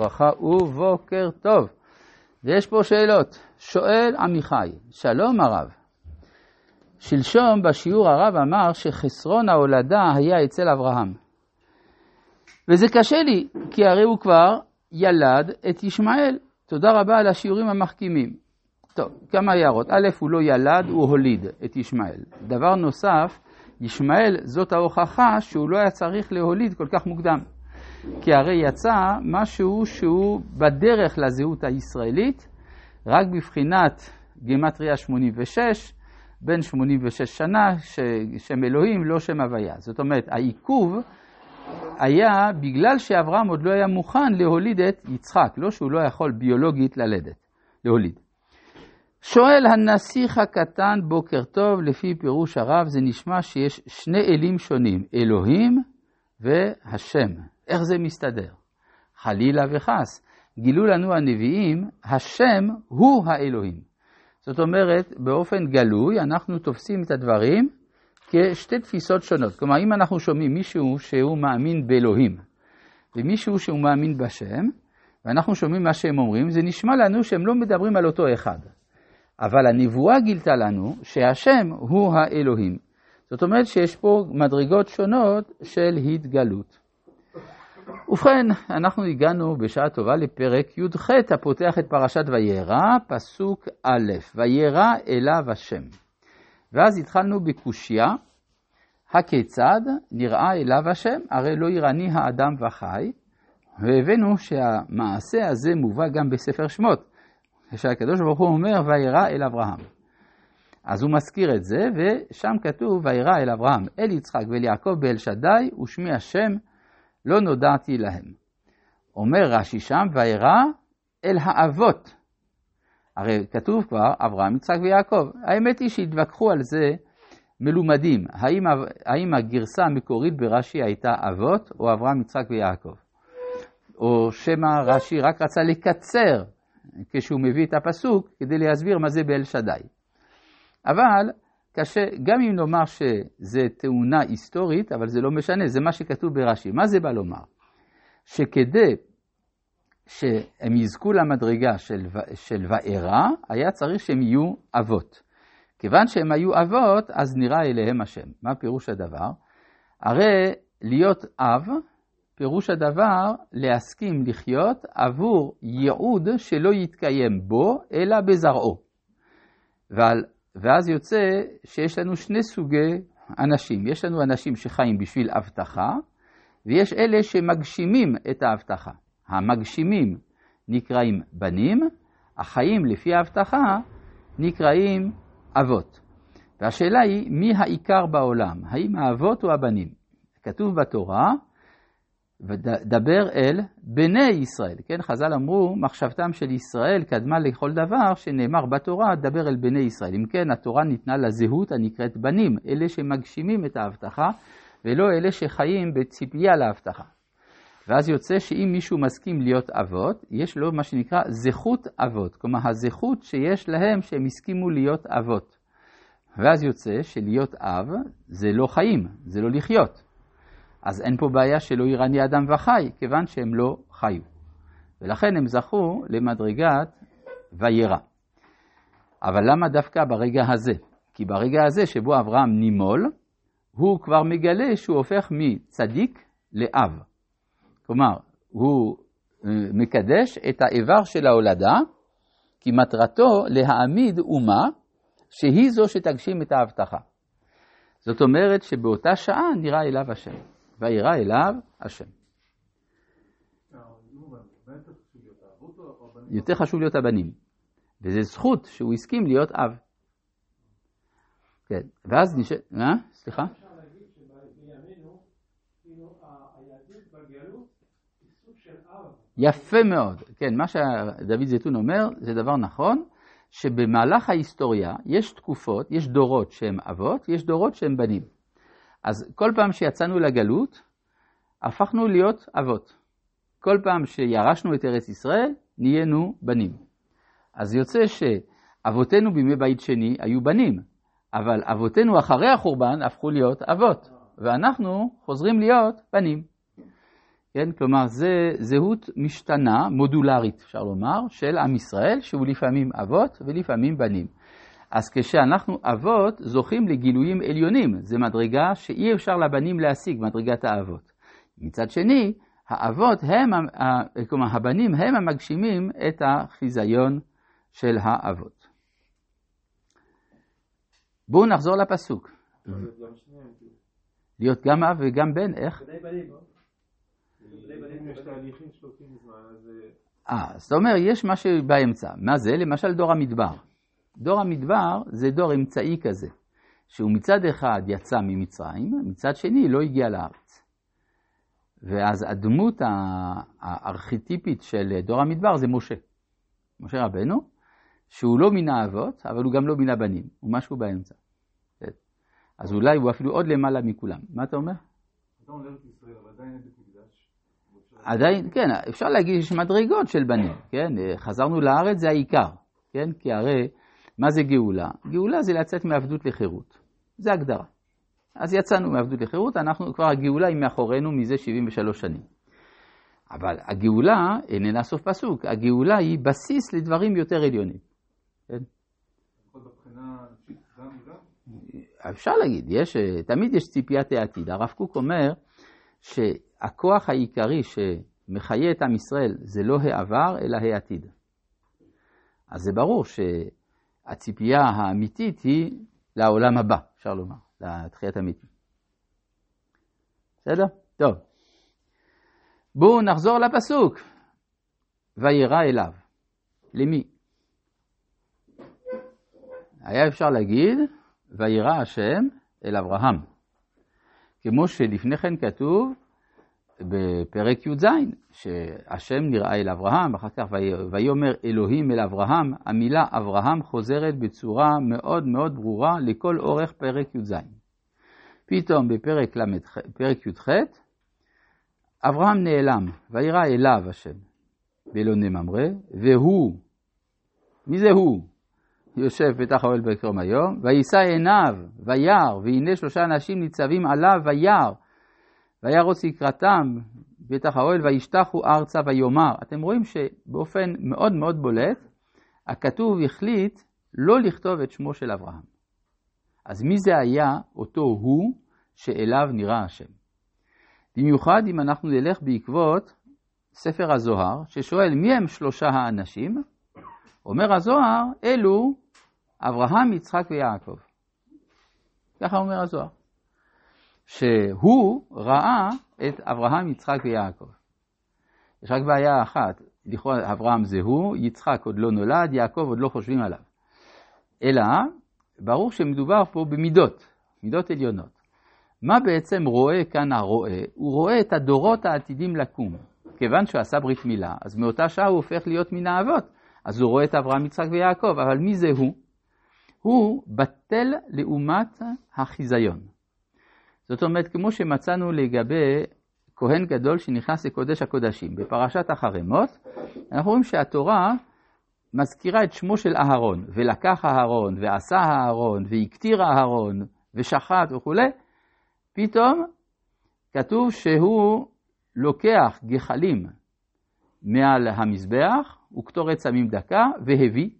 ברכה ובוקר טוב. ויש פה שאלות. שואל עמיחי, שלום הרב. שלשום בשיעור הרב אמר שחסרון ההולדה היה אצל אברהם. וזה קשה לי, כי הרי הוא כבר ילד את ישמעאל. תודה רבה על השיעורים המחכימים. טוב, כמה הערות. א', הוא לא ילד, הוא הוליד את ישמעאל. דבר נוסף, ישמעאל זאת ההוכחה שהוא לא היה צריך להוליד כל כך מוקדם. כי הרי יצא משהו שהוא בדרך לזהות הישראלית, רק בבחינת גימטריה 86, בין 86 שנה, שם אלוהים, לא שם הוויה. זאת אומרת, העיכוב היה בגלל שאברהם עוד לא היה מוכן להוליד את יצחק, לא שהוא לא יכול ביולוגית ללדת, להוליד. שואל הנסיך הקטן, בוקר טוב, לפי פירוש הרב זה נשמע שיש שני אלים שונים, אלוהים והשם. איך זה מסתדר? חלילה וחס. גילו לנו הנביאים, השם הוא האלוהים. זאת אומרת, באופן גלוי אנחנו תופסים את הדברים כשתי תפיסות שונות. כלומר, אם אנחנו שומעים מישהו שהוא מאמין באלוהים ומישהו שהוא מאמין בשם, ואנחנו שומעים מה שהם אומרים, זה נשמע לנו שהם לא מדברים על אותו אחד. אבל הנבואה גילתה לנו שהשם הוא האלוהים. זאת אומרת שיש פה מדרגות שונות של התגלות. ובכן, אנחנו הגענו בשעה טובה לפרק י"ח הפותח את פרשת וירא, פסוק א', וירא אליו השם. ואז התחלנו בקושייה, הכיצד נראה אליו השם? הרי לא יראני האדם וחי, והבאנו שהמעשה הזה מובא גם בספר שמות, כשהקדוש ברוך הוא אומר וירא אל אברהם. אז הוא מזכיר את זה, ושם כתוב וירא אל אברהם, אל יצחק ואל יעקב באל שדי, ושמי השם לא נודעתי להם. אומר רש"י שם, וירא אל האבות. הרי כתוב כבר אברהם, יצחק ויעקב. האמת היא שהתווכחו על זה מלומדים, האם, האם הגרסה המקורית ברש"י הייתה אבות או אברהם, יצחק ויעקב. או שמא רש"י רק רצה לקצר כשהוא מביא את הפסוק כדי להסביר מה זה באל שדי. אבל קשה, גם אם נאמר שזה תאונה היסטורית, אבל זה לא משנה, זה מה שכתוב ברש"י. מה זה בא לומר? שכדי שהם יזכו למדרגה של, של וארא, היה צריך שהם יהיו אבות. כיוון שהם היו אבות, אז נראה אליהם השם. מה פירוש הדבר? הרי להיות אב, פירוש הדבר להסכים לחיות עבור ייעוד שלא יתקיים בו, אלא בזרעו. ועל ואז יוצא שיש לנו שני סוגי אנשים. יש לנו אנשים שחיים בשביל הבטחה, ויש אלה שמגשימים את ההבטחה. המגשימים נקראים בנים, החיים לפי ההבטחה נקראים אבות. והשאלה היא, מי העיקר בעולם? האם האבות או הבנים? כתוב בתורה, ודבר אל בני ישראל. כן, חז"ל אמרו, מחשבתם של ישראל קדמה לכל דבר שנאמר בתורה, דבר אל בני ישראל. אם כן, התורה ניתנה לזהות הנקראת בנים, אלה שמגשימים את ההבטחה, ולא אלה שחיים בציפייה להבטחה. ואז יוצא שאם מישהו מסכים להיות אבות, יש לו מה שנקרא זכות אבות. כלומר, הזכות שיש להם שהם הסכימו להיות אבות. ואז יוצא שלהיות אב זה לא חיים, זה לא לחיות. אז אין פה בעיה שלא יראני אדם וחי, כיוון שהם לא חיו. ולכן הם זכו למדרגת וירא. אבל למה דווקא ברגע הזה? כי ברגע הזה שבו אברהם נימול, הוא כבר מגלה שהוא הופך מצדיק לאב. כלומר, הוא אה, מקדש את האיבר של ההולדה, כי מטרתו להעמיד אומה שהיא זו שתגשים את ההבטחה. זאת אומרת שבאותה שעה נראה אליו השם. וירא אליו השם. יותר חשוב להיות הבנים, וזו זכות שהוא הסכים להיות אב. כן, ואז נשאר, אה? סליחה? יפה מאוד, כן, מה שדוד זיתון אומר זה דבר נכון, שבמהלך ההיסטוריה יש תקופות, יש דורות שהם אבות, יש דורות שהם בנים. אז כל פעם שיצאנו לגלות, הפכנו להיות אבות. כל פעם שירשנו את ארץ ישראל, נהיינו בנים. אז יוצא שאבותינו בימי בית שני היו בנים, אבל אבותינו אחרי החורבן הפכו להיות אבות, ואנחנו חוזרים להיות בנים. כן? כלומר, זה זהות משתנה, מודולרית, אפשר לומר, של עם ישראל, שהוא לפעמים אבות ולפעמים בנים. אז כשאנחנו אבות, זוכים לגילויים עליונים. זו מדרגה שאי אפשר לבנים להשיג, מדרגת האבות. מצד שני, האבות הם, כלומר, הבנים הם המגשימים את החיזיון של האבות. בואו נחזור לפסוק. להיות גם אב וגם בן, איך? אה, זאת אומרת, יש משהו באמצע. מה זה? למשל דור המדבר. דור המדבר זה דור אמצעי כזה, שהוא מצד אחד יצא ממצרים, מצד שני לא הגיע לארץ. ואז הדמות הארכיטיפית של דור המדבר זה משה. משה רבנו, שהוא לא מן האבות, אבל הוא גם לא מן הבנים, הוא משהו באמצע. כן. אז אולי הוא אפילו עוד למעלה מכולם. מה אתה אומר? עדיין, כן, אפשר להגיד שיש מדרגות של בנים, כן? חזרנו לארץ זה העיקר, כן? כי הרי, מה זה גאולה? גאולה זה לצאת מעבדות לחירות. זה הגדרה. אז יצאנו מעבדות לחירות, אנחנו כבר, הגאולה היא מאחורינו מזה 73 שנים. אבל הגאולה איננה סוף פסוק, הגאולה היא בסיס לדברים יותר עליונים. כן? אפשר להגיד, יש, תמיד יש ציפיית העתיד. הרב קוק אומר שהכוח העיקרי שמחיה את עם ישראל זה לא העבר, אלא העתיד. אז זה ברור שהציפייה האמיתית היא לעולם הבא, אפשר לומר. לתחיית המתים. בסדר? טוב. בואו נחזור לפסוק. וירא אליו. למי? היה אפשר להגיד, וירא השם אל אברהם. כמו שלפני כן כתוב בפרק י"ז, שהשם נראה אל אברהם, אחר כך ויאמר אלוהים אל אברהם, המילה אברהם חוזרת בצורה מאוד מאוד ברורה לכל אורך פרק י"ז. פתאום בפרק י"ח, אברהם נעלם, וירא אליו השם, ולא נממרה, והוא, מי זה הוא? יושב פתח האוהל בקרום היום, ויישא עיניו, וירא, והנה שלושה אנשים ניצבים עליו, וירא. וירוץ לקראתם בפתח האוהל וישתחו ארצה ויאמר. אתם רואים שבאופן מאוד מאוד בולט, הכתוב החליט לא לכתוב את שמו של אברהם. אז מי זה היה אותו הוא שאליו נראה השם? במיוחד אם אנחנו נלך בעקבות ספר הזוהר, ששואל מי הם שלושה האנשים? אומר הזוהר, אלו אברהם, יצחק ויעקב. ככה אומר הזוהר. שהוא ראה את אברהם, יצחק ויעקב. יש רק בעיה אחת, לכאורה אברהם זה הוא, יצחק עוד לא נולד, יעקב עוד לא חושבים עליו. אלא, ברור שמדובר פה במידות, מידות עליונות. מה בעצם רואה כאן הרואה? הוא רואה את הדורות העתידים לקום. כיוון שהוא עשה ברית מילה, אז מאותה שעה הוא הופך להיות מן האבות. אז הוא רואה את אברהם, יצחק ויעקב, אבל מי זה הוא? הוא בטל לעומת החיזיון. זאת אומרת, כמו שמצאנו לגבי כהן גדול שנכנס לקודש הקודשים. בפרשת החרמות, אנחנו רואים שהתורה מזכירה את שמו של אהרון, ולקח אהרון, ועשה אהרון, והקטיר אהרון, ושחט וכולי, פתאום כתוב שהוא לוקח גחלים מעל המזבח, וקטורת סמים דקה, והביא,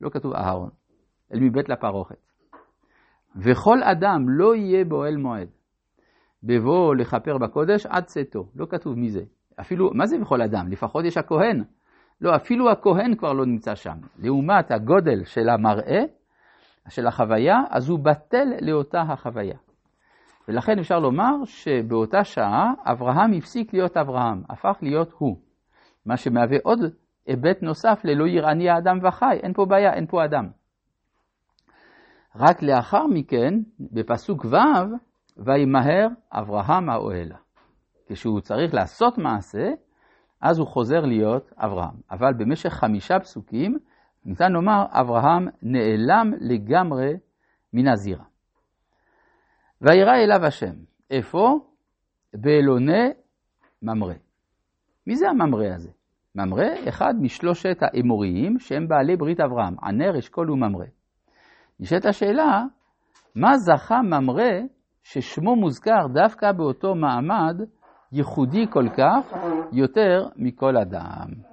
לא כתוב אהרון, אל מבית לפרוכת. וכל אדם לא יהיה באוהל מועד. בבוא לכפר בקודש עד צאתו. לא כתוב מי זה. אפילו, מה זה בכל אדם? לפחות יש הכהן. לא, אפילו הכהן כבר לא נמצא שם. לעומת הגודל של המראה, של החוויה, אז הוא בטל לאותה החוויה. ולכן אפשר לומר שבאותה שעה אברהם הפסיק להיות אברהם, הפך להיות הוא. מה שמהווה עוד היבט נוסף ללא יראני האדם וחי, אין פה בעיה, אין פה אדם. רק לאחר מכן, בפסוק ו', וימהר אברהם האוהלה. כשהוא צריך לעשות מעשה, אז הוא חוזר להיות אברהם. אבל במשך חמישה פסוקים, ניתן לומר, אברהם נעלם לגמרי מן הזירה. וירא אליו השם. איפה? באלוני ממרא. מי זה הממרא הזה? ממרא, אחד משלושת האמוריים שהם בעלי ברית אברהם, ענר, אשכול וממרא. נשאלת השאלה, מה זכה ממרא ששמו מוזכר דווקא באותו מעמד ייחודי כל כך, יותר מכל אדם.